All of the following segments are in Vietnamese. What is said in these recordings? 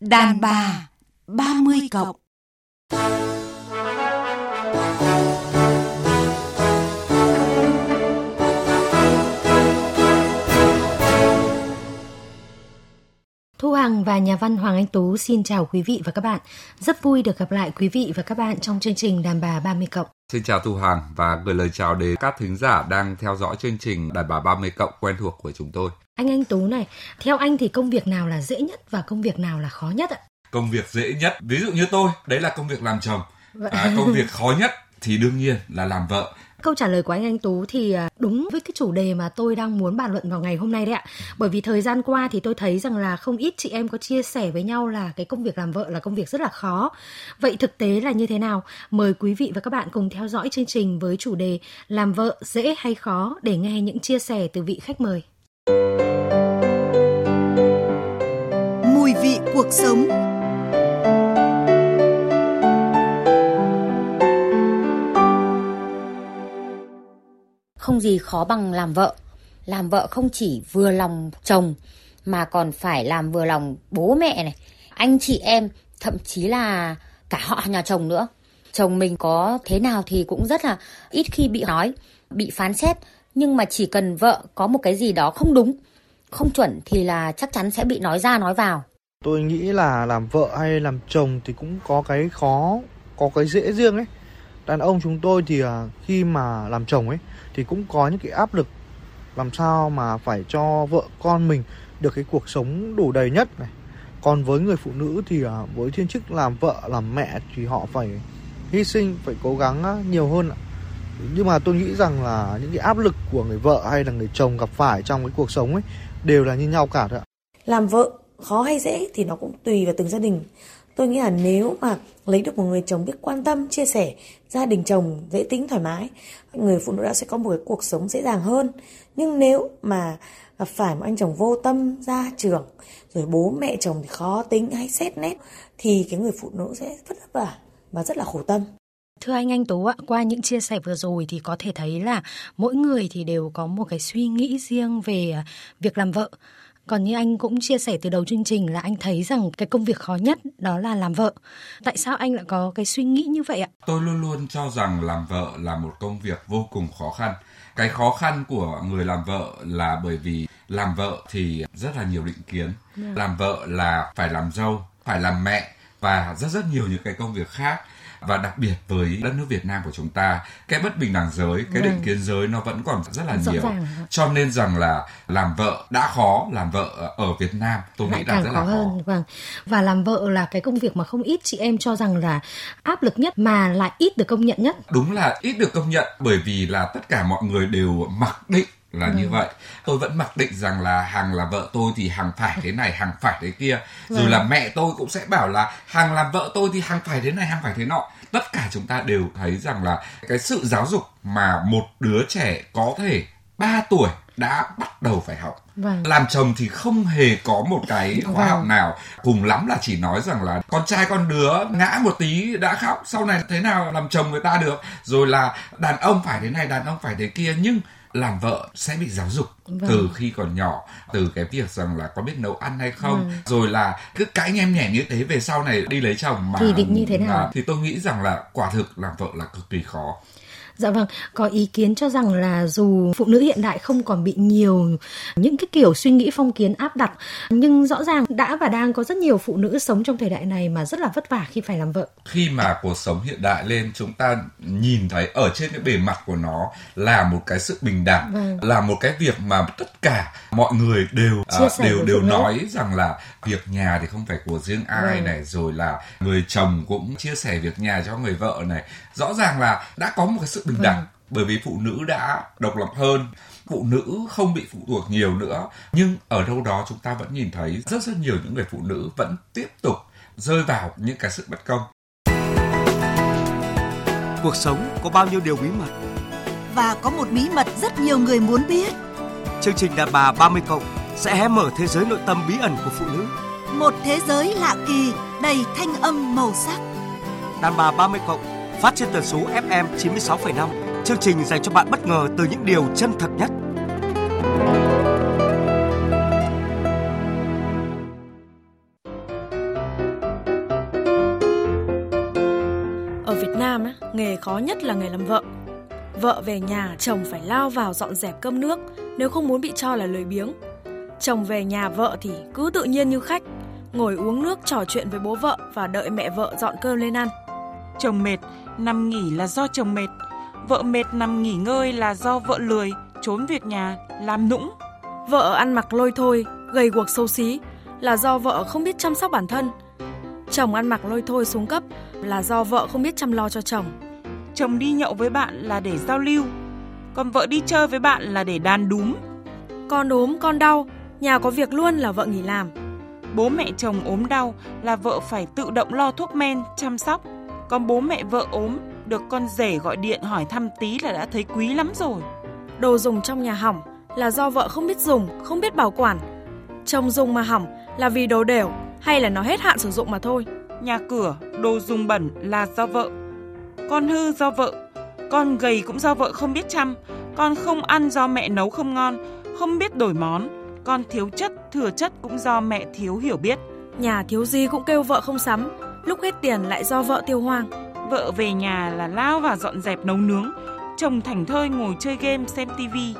Đàn bà 30 cộng. Thu Hằng và nhà văn Hoàng Anh Tú xin chào quý vị và các bạn. Rất vui được gặp lại quý vị và các bạn trong chương trình Đàn bà 30 cộng. Xin chào Thu Hằng và gửi lời chào đến các thính giả đang theo dõi chương trình Đàn bà 30 cộng quen thuộc của chúng tôi. Anh Anh Tú này, theo anh thì công việc nào là dễ nhất và công việc nào là khó nhất ạ? Công việc dễ nhất, ví dụ như tôi, đấy là công việc làm chồng. À, công việc khó nhất thì đương nhiên là làm vợ Câu trả lời của anh Anh Tú thì à, đúng với cái chủ đề mà tôi đang muốn bàn luận vào ngày hôm nay đấy ạ. Bởi vì thời gian qua thì tôi thấy rằng là không ít chị em có chia sẻ với nhau là cái công việc làm vợ là công việc rất là khó. Vậy thực tế là như thế nào? Mời quý vị và các bạn cùng theo dõi chương trình với chủ đề làm vợ dễ hay khó để nghe những chia sẻ từ vị khách mời. Mùi vị cuộc sống không gì khó bằng làm vợ. Làm vợ không chỉ vừa lòng chồng mà còn phải làm vừa lòng bố mẹ này, anh chị em, thậm chí là cả họ nhà chồng nữa. Chồng mình có thế nào thì cũng rất là ít khi bị nói, bị phán xét, nhưng mà chỉ cần vợ có một cái gì đó không đúng, không chuẩn thì là chắc chắn sẽ bị nói ra nói vào. Tôi nghĩ là làm vợ hay làm chồng thì cũng có cái khó, có cái dễ riêng ấy. Đàn ông chúng tôi thì à, khi mà làm chồng ấy, thì cũng có những cái áp lực làm sao mà phải cho vợ con mình được cái cuộc sống đủ đầy nhất này. Còn với người phụ nữ thì à, với thiên chức làm vợ, làm mẹ thì họ phải hy sinh, phải cố gắng à, nhiều hơn nhưng mà tôi nghĩ rằng là những cái áp lực của người vợ hay là người chồng gặp phải trong cái cuộc sống ấy đều là như nhau cả thôi ạ. Làm vợ khó hay dễ thì nó cũng tùy vào từng gia đình tôi nghĩ là nếu mà lấy được một người chồng biết quan tâm chia sẻ gia đình chồng dễ tính thoải mái người phụ nữ đã sẽ có một cái cuộc sống dễ dàng hơn nhưng nếu mà phải một anh chồng vô tâm ra trường rồi bố mẹ chồng thì khó tính hay xét nét thì cái người phụ nữ sẽ rất vất vả và rất là khổ tâm Thưa anh Anh Tú ạ, qua những chia sẻ vừa rồi thì có thể thấy là mỗi người thì đều có một cái suy nghĩ riêng về việc làm vợ. Còn như anh cũng chia sẻ từ đầu chương trình là anh thấy rằng cái công việc khó nhất đó là làm vợ. Tại sao anh lại có cái suy nghĩ như vậy ạ? Tôi luôn luôn cho rằng làm vợ là một công việc vô cùng khó khăn. Cái khó khăn của người làm vợ là bởi vì làm vợ thì rất là nhiều định kiến. Yeah. Làm vợ là phải làm dâu, phải làm mẹ và rất rất nhiều những cái công việc khác. Và đặc biệt với đất nước Việt Nam của chúng ta cái bất bình đẳng giới cái định vâng. kiến giới nó vẫn còn rất là Rõ nhiều. ràng. cho nên rằng là làm vợ đã khó làm vợ ở Việt Nam tôi Lại nghĩ là rất khó là khó. hơn vâng. Và làm vợ là cái công việc mà không ít chị em cho rằng là áp lực nhất mà lại ít được công nhận nhất. Đúng là ít được công nhận bởi vì là tất cả mọi người đều mặc định là ừ. như vậy. Tôi vẫn mặc định rằng là hằng là vợ tôi thì hằng phải thế này hằng phải thế kia. Rồi là mẹ tôi cũng sẽ bảo là hằng làm vợ tôi thì hằng phải thế này hằng phải thế nọ. Tất cả chúng ta đều thấy rằng là cái sự giáo dục mà một đứa trẻ có thể 3 tuổi đã bắt đầu phải học. Vâng. làm chồng thì không hề có một cái khóa vâng. học nào. Cùng lắm là chỉ nói rằng là con trai con đứa ngã một tí đã khóc sau này thế nào làm chồng người ta được? Rồi là đàn ông phải thế này đàn ông phải thế kia. Nhưng làm vợ sẽ bị giáo dục vâng. từ khi còn nhỏ từ cái việc rằng là có biết nấu ăn hay không vâng. rồi là cứ cãi nhem nhẻ như thế về sau này đi lấy chồng mà thì định như thế nào thì tôi nghĩ rằng là quả thực làm vợ là cực kỳ khó Dạ vâng, có ý kiến cho rằng là dù phụ nữ hiện đại không còn bị nhiều những cái kiểu suy nghĩ phong kiến áp đặt, nhưng rõ ràng đã và đang có rất nhiều phụ nữ sống trong thời đại này mà rất là vất vả khi phải làm vợ. Khi mà cuộc sống hiện đại lên, chúng ta nhìn thấy ở trên cái bề mặt của nó là một cái sự bình đẳng, vâng. là một cái việc mà tất cả mọi người đều uh, đều đều nói rằng là việc nhà thì không phải của riêng ai vâng. này, rồi là người chồng cũng chia sẻ việc nhà cho người vợ này. Rõ ràng là đã có một cái sự bình đẳng vâng. bởi vì phụ nữ đã độc lập hơn. Phụ nữ không bị phụ thuộc nhiều nữa nhưng ở đâu đó chúng ta vẫn nhìn thấy rất rất nhiều những người phụ nữ vẫn tiếp tục rơi vào những cái sự bất công. Cuộc sống có bao nhiêu điều bí mật? Và có một bí mật rất nhiều người muốn biết. Chương trình đàn bà 30 cộng sẽ hé mở thế giới nội tâm bí ẩn của phụ nữ. Một thế giới lạ kỳ đầy thanh âm màu sắc. Đàn bà 30 cộng phát trên tần số FM 96,5. Chương trình dành cho bạn bất ngờ từ những điều chân thật nhất. Ở Việt Nam, nghề khó nhất là nghề làm vợ. Vợ về nhà, chồng phải lao vào dọn dẹp cơm nước nếu không muốn bị cho là lười biếng. Chồng về nhà vợ thì cứ tự nhiên như khách, ngồi uống nước trò chuyện với bố vợ và đợi mẹ vợ dọn cơm lên ăn. Chồng mệt nằm nghỉ là do chồng mệt. Vợ mệt nằm nghỉ ngơi là do vợ lười, trốn việc nhà, làm nũng. Vợ ăn mặc lôi thôi, gầy guộc xấu xí là do vợ không biết chăm sóc bản thân. Chồng ăn mặc lôi thôi xuống cấp là do vợ không biết chăm lo cho chồng. Chồng đi nhậu với bạn là để giao lưu, còn vợ đi chơi với bạn là để đàn đúm. Con ốm, con đau, nhà có việc luôn là vợ nghỉ làm. Bố mẹ chồng ốm đau là vợ phải tự động lo thuốc men, chăm sóc. Còn bố mẹ vợ ốm, được con rể gọi điện hỏi thăm tí là đã thấy quý lắm rồi. Đồ dùng trong nhà hỏng là do vợ không biết dùng, không biết bảo quản. Chồng dùng mà hỏng là vì đồ đều hay là nó hết hạn sử dụng mà thôi. Nhà cửa, đồ dùng bẩn là do vợ. Con hư do vợ, con gầy cũng do vợ không biết chăm, con không ăn do mẹ nấu không ngon, không biết đổi món, con thiếu chất, thừa chất cũng do mẹ thiếu hiểu biết. Nhà thiếu gì cũng kêu vợ không sắm, lúc hết tiền lại do vợ tiêu hoang. Vợ về nhà là lao vào dọn dẹp nấu nướng, chồng thảnh thơi ngồi chơi game xem tivi.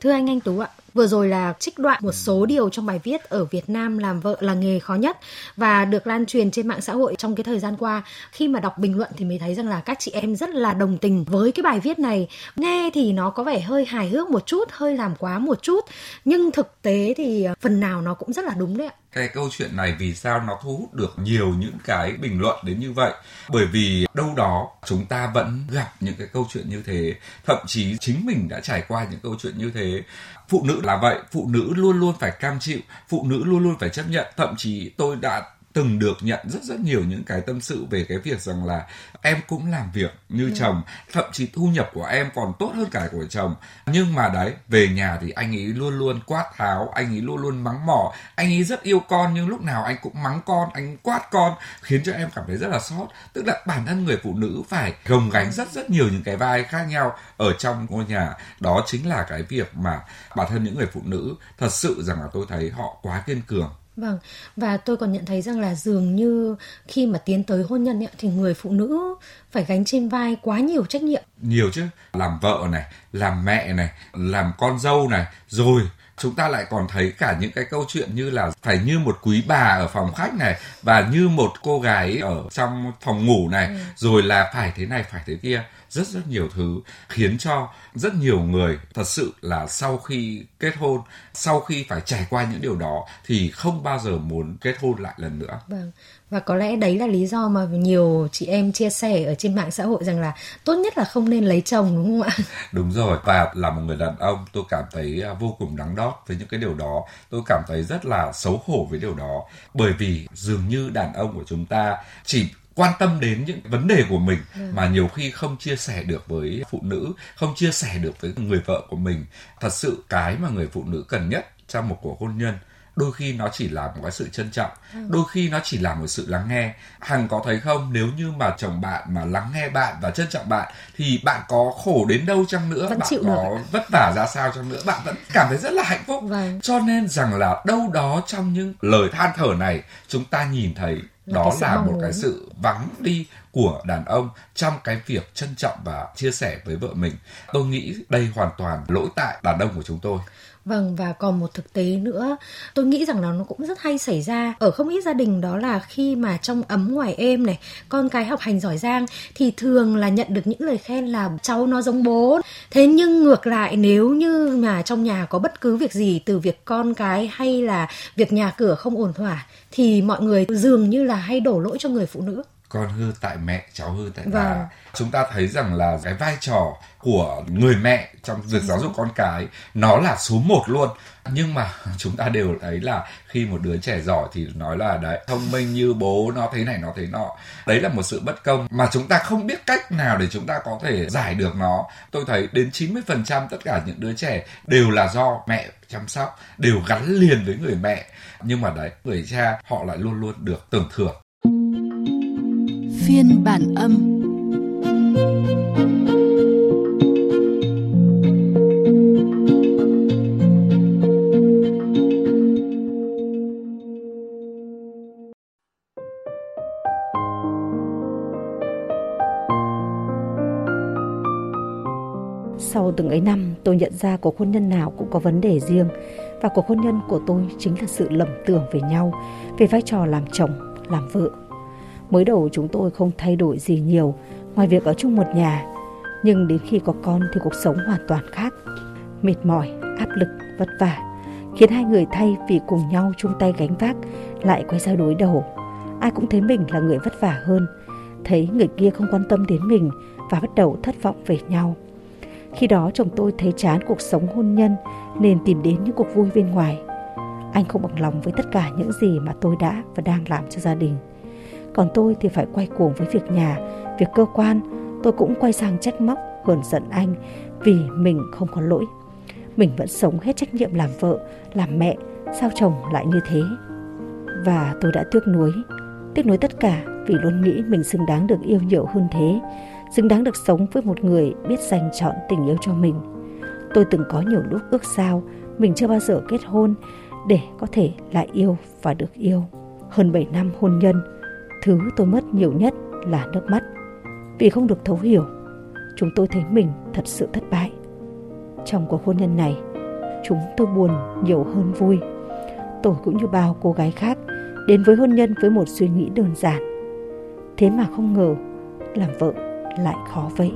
Thưa anh Anh Tú ạ, vừa rồi là trích đoạn một số điều trong bài viết ở Việt Nam làm vợ là nghề khó nhất và được lan truyền trên mạng xã hội trong cái thời gian qua. Khi mà đọc bình luận thì mới thấy rằng là các chị em rất là đồng tình với cái bài viết này. Nghe thì nó có vẻ hơi hài hước một chút, hơi làm quá một chút, nhưng thực tế thì phần nào nó cũng rất là đúng đấy ạ. Cái câu chuyện này vì sao nó thu hút được nhiều những cái bình luận đến như vậy? Bởi vì đâu đó chúng ta vẫn gặp những cái câu chuyện như thế. Thậm chí chính mình đã trải qua những câu chuyện như thế phụ nữ là vậy, phụ nữ luôn luôn phải cam chịu, phụ nữ luôn luôn phải chấp nhận. Thậm chí tôi đã từng được nhận rất rất nhiều những cái tâm sự về cái việc rằng là em cũng làm việc như ừ. chồng thậm chí thu nhập của em còn tốt hơn cả của chồng. Nhưng mà đấy về nhà thì anh ấy luôn luôn quát tháo anh ấy luôn luôn mắng mỏ. Anh ấy rất yêu con nhưng lúc nào anh cũng mắng con anh quát con khiến cho em cảm thấy rất là sót tức là bản thân người phụ nữ phải gồng gánh rất rất nhiều những cái vai khác nhau ở trong ngôi nhà. Đó chính là cái việc mà bản thân những người phụ nữ thật sự rằng là tôi thấy họ quá kiên cường Vâng, và tôi còn nhận thấy rằng là dường như khi mà tiến tới hôn nhân ấy, thì người phụ nữ phải gánh trên vai quá nhiều trách nhiệm. Nhiều chứ, làm vợ này, làm mẹ này, làm con dâu này, rồi chúng ta lại còn thấy cả những cái câu chuyện như là phải như một quý bà ở phòng khách này và như một cô gái ở trong phòng ngủ này ừ. rồi là phải thế này phải thế kia rất rất nhiều thứ khiến cho rất nhiều người thật sự là sau khi kết hôn sau khi phải trải qua những điều đó thì không bao giờ muốn kết hôn lại lần nữa. Vâng và có lẽ đấy là lý do mà nhiều chị em chia sẻ ở trên mạng xã hội rằng là tốt nhất là không nên lấy chồng đúng không ạ? Đúng rồi và là một người đàn ông tôi cảm thấy à, vô cùng đắng đót với những cái điều đó. Tôi cảm thấy rất là xấu hổ với điều đó. Bởi vì dường như đàn ông của chúng ta chỉ quan tâm đến những vấn đề của mình ừ. mà nhiều khi không chia sẻ được với phụ nữ không chia sẻ được với người vợ của mình thật sự cái mà người phụ nữ cần nhất trong một cuộc hôn nhân đôi khi nó chỉ là một cái sự trân trọng ừ. đôi khi nó chỉ là một sự lắng nghe hằng có thấy không nếu như mà chồng bạn mà lắng nghe bạn và trân trọng bạn thì bạn có khổ đến đâu chăng nữa vẫn bạn chịu có được. vất vả ra sao chăng nữa bạn vẫn cảm thấy rất là hạnh phúc vâng. cho nên rằng là đâu đó trong những lời than thở này chúng ta nhìn thấy đó là một cái sự vắng đi của đàn ông trong cái việc trân trọng và chia sẻ với vợ mình. Tôi nghĩ đây hoàn toàn lỗi tại đàn ông của chúng tôi Vâng và còn một thực tế nữa. Tôi nghĩ rằng là nó cũng rất hay xảy ra ở không ít gia đình, đó là khi mà trong ấm ngoài êm này, con cái học hành giỏi giang thì thường là nhận được những lời khen là cháu nó giống bố. Thế nhưng ngược lại, nếu như mà trong nhà có bất cứ việc gì từ việc con cái hay là việc nhà cửa không ổn thỏa, thì mọi người dường như là hay đổ lỗi cho người phụ nữ con hư tại mẹ cháu hư tại Vâng. bà chúng ta thấy rằng là cái vai trò của người mẹ trong việc giáo dục con cái nó là số một luôn. Nhưng mà chúng ta đều thấy là khi một đứa trẻ giỏi thì nói là đấy thông minh như bố nó thế này nó thế nọ. Đấy là một sự bất công mà chúng ta không biết cách nào để chúng ta có thể giải được nó. Tôi thấy đến 90% tất cả những đứa trẻ đều là do mẹ chăm sóc đều gắn liền với người mẹ. Nhưng mà đấy người cha họ lại luôn luôn được tưởng thưởng phiên bản âm. Sau từng ấy năm, tôi nhận ra cuộc hôn nhân nào cũng có vấn đề riêng và cuộc hôn nhân của tôi chính là sự lầm tưởng về nhau, về vai trò làm chồng, làm vợ. Mới đầu chúng tôi không thay đổi gì nhiều ngoài việc ở chung một nhà, nhưng đến khi có con thì cuộc sống hoàn toàn khác. Mệt mỏi, áp lực, vất vả khiến hai người thay vì cùng nhau chung tay gánh vác lại quay ra đối đầu. Ai cũng thấy mình là người vất vả hơn, thấy người kia không quan tâm đến mình và bắt đầu thất vọng về nhau. Khi đó chồng tôi thấy chán cuộc sống hôn nhân nên tìm đến những cuộc vui bên ngoài. Anh không bằng lòng với tất cả những gì mà tôi đã và đang làm cho gia đình. Còn tôi thì phải quay cuồng với việc nhà, việc cơ quan. Tôi cũng quay sang trách móc, hờn giận anh vì mình không có lỗi. Mình vẫn sống hết trách nhiệm làm vợ, làm mẹ, sao chồng lại như thế? Và tôi đã tiếc nuối, tiếc nuối tất cả vì luôn nghĩ mình xứng đáng được yêu nhiều hơn thế, xứng đáng được sống với một người biết dành chọn tình yêu cho mình. Tôi từng có nhiều lúc ước sao mình chưa bao giờ kết hôn để có thể lại yêu và được yêu. Hơn 7 năm hôn nhân, thứ tôi mất nhiều nhất là nước mắt. Vì không được thấu hiểu, chúng tôi thấy mình thật sự thất bại. Trong cuộc hôn nhân này, chúng tôi buồn nhiều hơn vui. Tôi cũng như bao cô gái khác đến với hôn nhân với một suy nghĩ đơn giản. Thế mà không ngờ làm vợ lại khó vậy.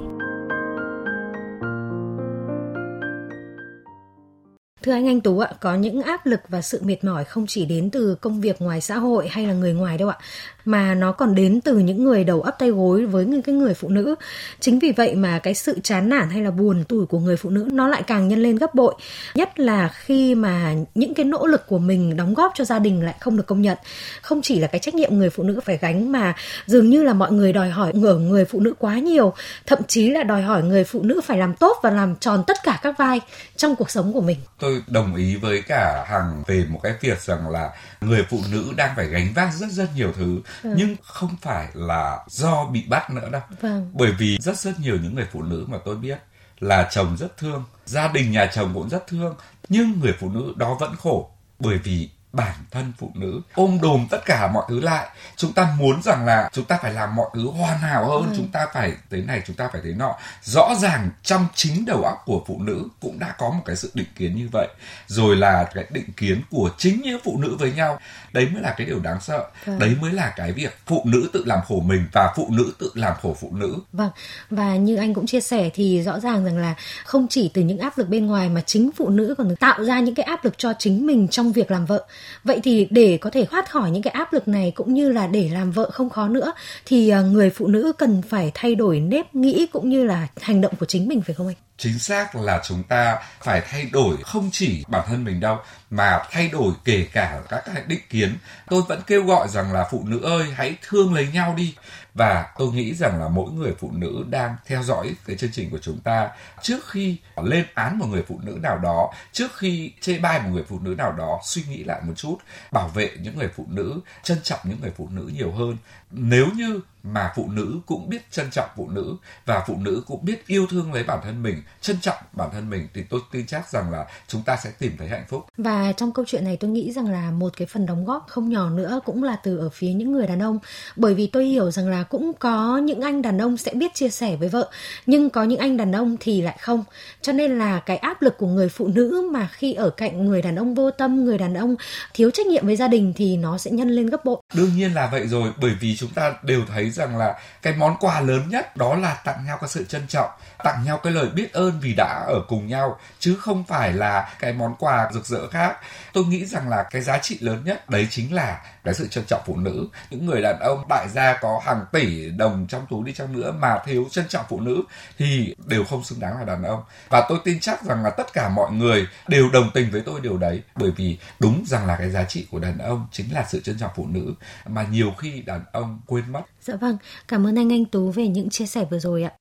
Thưa anh Anh Tú ạ, có những áp lực và sự mệt mỏi không chỉ đến từ công việc ngoài xã hội hay là người ngoài đâu ạ, mà nó còn đến từ những người đầu ấp tay gối với những cái người phụ nữ. Chính vì vậy mà cái sự chán nản hay là buồn tủi của người phụ nữ nó lại càng nhân lên gấp bội. Nhất là khi mà những cái nỗ lực của mình đóng góp cho gia đình lại không được công nhận. Không chỉ là cái trách nhiệm người phụ nữ phải gánh mà dường như là mọi người đòi hỏi ở người phụ nữ quá nhiều, thậm chí là đòi hỏi người phụ nữ phải làm tốt và làm tròn tất cả các vai trong cuộc sống của mình. Tôi đồng ý với cả Hằng về một cái việc rằng là người phụ nữ đang phải gánh vác rất rất nhiều thứ ừ. nhưng không phải là do bị bắt nữa đâu vâng. bởi vì rất rất nhiều những người phụ nữ mà tôi biết là chồng rất thương gia đình nhà chồng cũng rất thương nhưng người phụ nữ đó vẫn khổ bởi vì bản thân phụ nữ ôm đồm tất cả mọi thứ lại. Chúng ta muốn rằng là chúng ta phải làm mọi thứ hoàn hảo hơn ừ. chúng ta phải thế này chúng ta phải thế nọ. Rõ ràng trong chính đầu óc của phụ nữ cũng đã có một cái sự định kiến như vậy. Rồi là cái định kiến của chính những phụ nữ với nhau. Đấy mới là cái điều đáng sợ. Vâng. đấy mới là cái việc phụ nữ tự làm khổ mình và phụ nữ tự làm khổ phụ nữ. Vâng và như anh cũng chia sẻ thì rõ ràng rằng là không chỉ từ những áp lực bên ngoài mà chính phụ nữ còn tạo ra những cái áp lực cho chính mình trong việc làm vợ vậy thì để có thể thoát khỏi những cái áp lực này cũng như là để làm vợ không khó nữa, thì ờ, người phụ nữ cần phải thay đổi nếp nghĩ cũng như là hành động của chính mình phải không anh? Chính xác là chúng ta phải thay đổi không chỉ bản thân mình đâu, mà thay đổi kể cả các cái định kiến. Tôi vẫn kêu gọi rằng là phụ nữ ơi, hãy thương lấy nhau đi và tôi nghĩ rằng là mỗi người phụ nữ đang theo dõi cái chương trình của chúng ta trước khi lên án một người phụ nữ nào đó, trước khi chê bai một người phụ nữ nào đó, suy nghĩ lại một chút, bảo vệ những người phụ nữ, trân trọng những người phụ nữ nhiều hơn. Nếu như mà phụ nữ cũng biết trân trọng phụ nữ và phụ nữ cũng biết yêu thương lấy bản thân mình trân trọng bản thân mình thì tôi tin chắc rằng là chúng ta sẽ tìm thấy hạnh phúc. Và trong câu chuyện này tôi nghĩ rằng là một cái phần đóng góp không nhỏ nữa cũng là từ ở phía những người đàn ông. Bởi vì tôi hiểu rằng là cũng có những anh đàn ông sẽ biết chia sẻ với vợ nhưng có những anh đàn ông thì lại không. Cho nên là cái áp lực của người phụ nữ mà khi ở cạnh người đàn ông vô tâm người đàn ông thiếu trách nhiệm với gia đình thì nó sẽ nhân lên gấp bội. Đương nhiên là vậy rồi bởi vì chúng ta đều thấy rằng là cái món quà lớn nhất đó là tặng nhau cái sự trân trọng, tặng nhau cái lời biết ơn vì đã ở cùng nhau, chứ không phải là cái món quà rực rỡ khác. Tôi nghĩ rằng là cái giá trị lớn nhất đấy chính là cái sự trân trọng phụ nữ. Những người đàn ông đại gia có hàng tỷ đồng trong túi đi chăng nữa mà thiếu trân trọng phụ nữ thì đều không xứng đáng là đàn ông. Và tôi tin chắc rằng là tất cả mọi người đều đồng tình với tôi điều đấy, bởi vì đúng rằng là cái giá trị của đàn ông chính là sự trân trọng phụ nữ. Mà nhiều khi đàn ông quên mất dạ vâng cảm ơn anh anh tú, về những chia sẻ vừa rồi ạ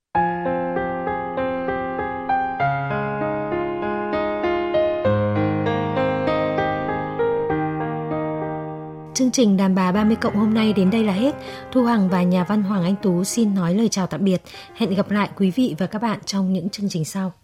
Chương trình Đàn bà 30 cộng hôm nay đến đây là hết. Thu Hằng và nhà văn Hoàng Anh Tú xin nói lời chào tạm biệt. Hẹn gặp lại quý vị và các bạn trong những chương trình sau.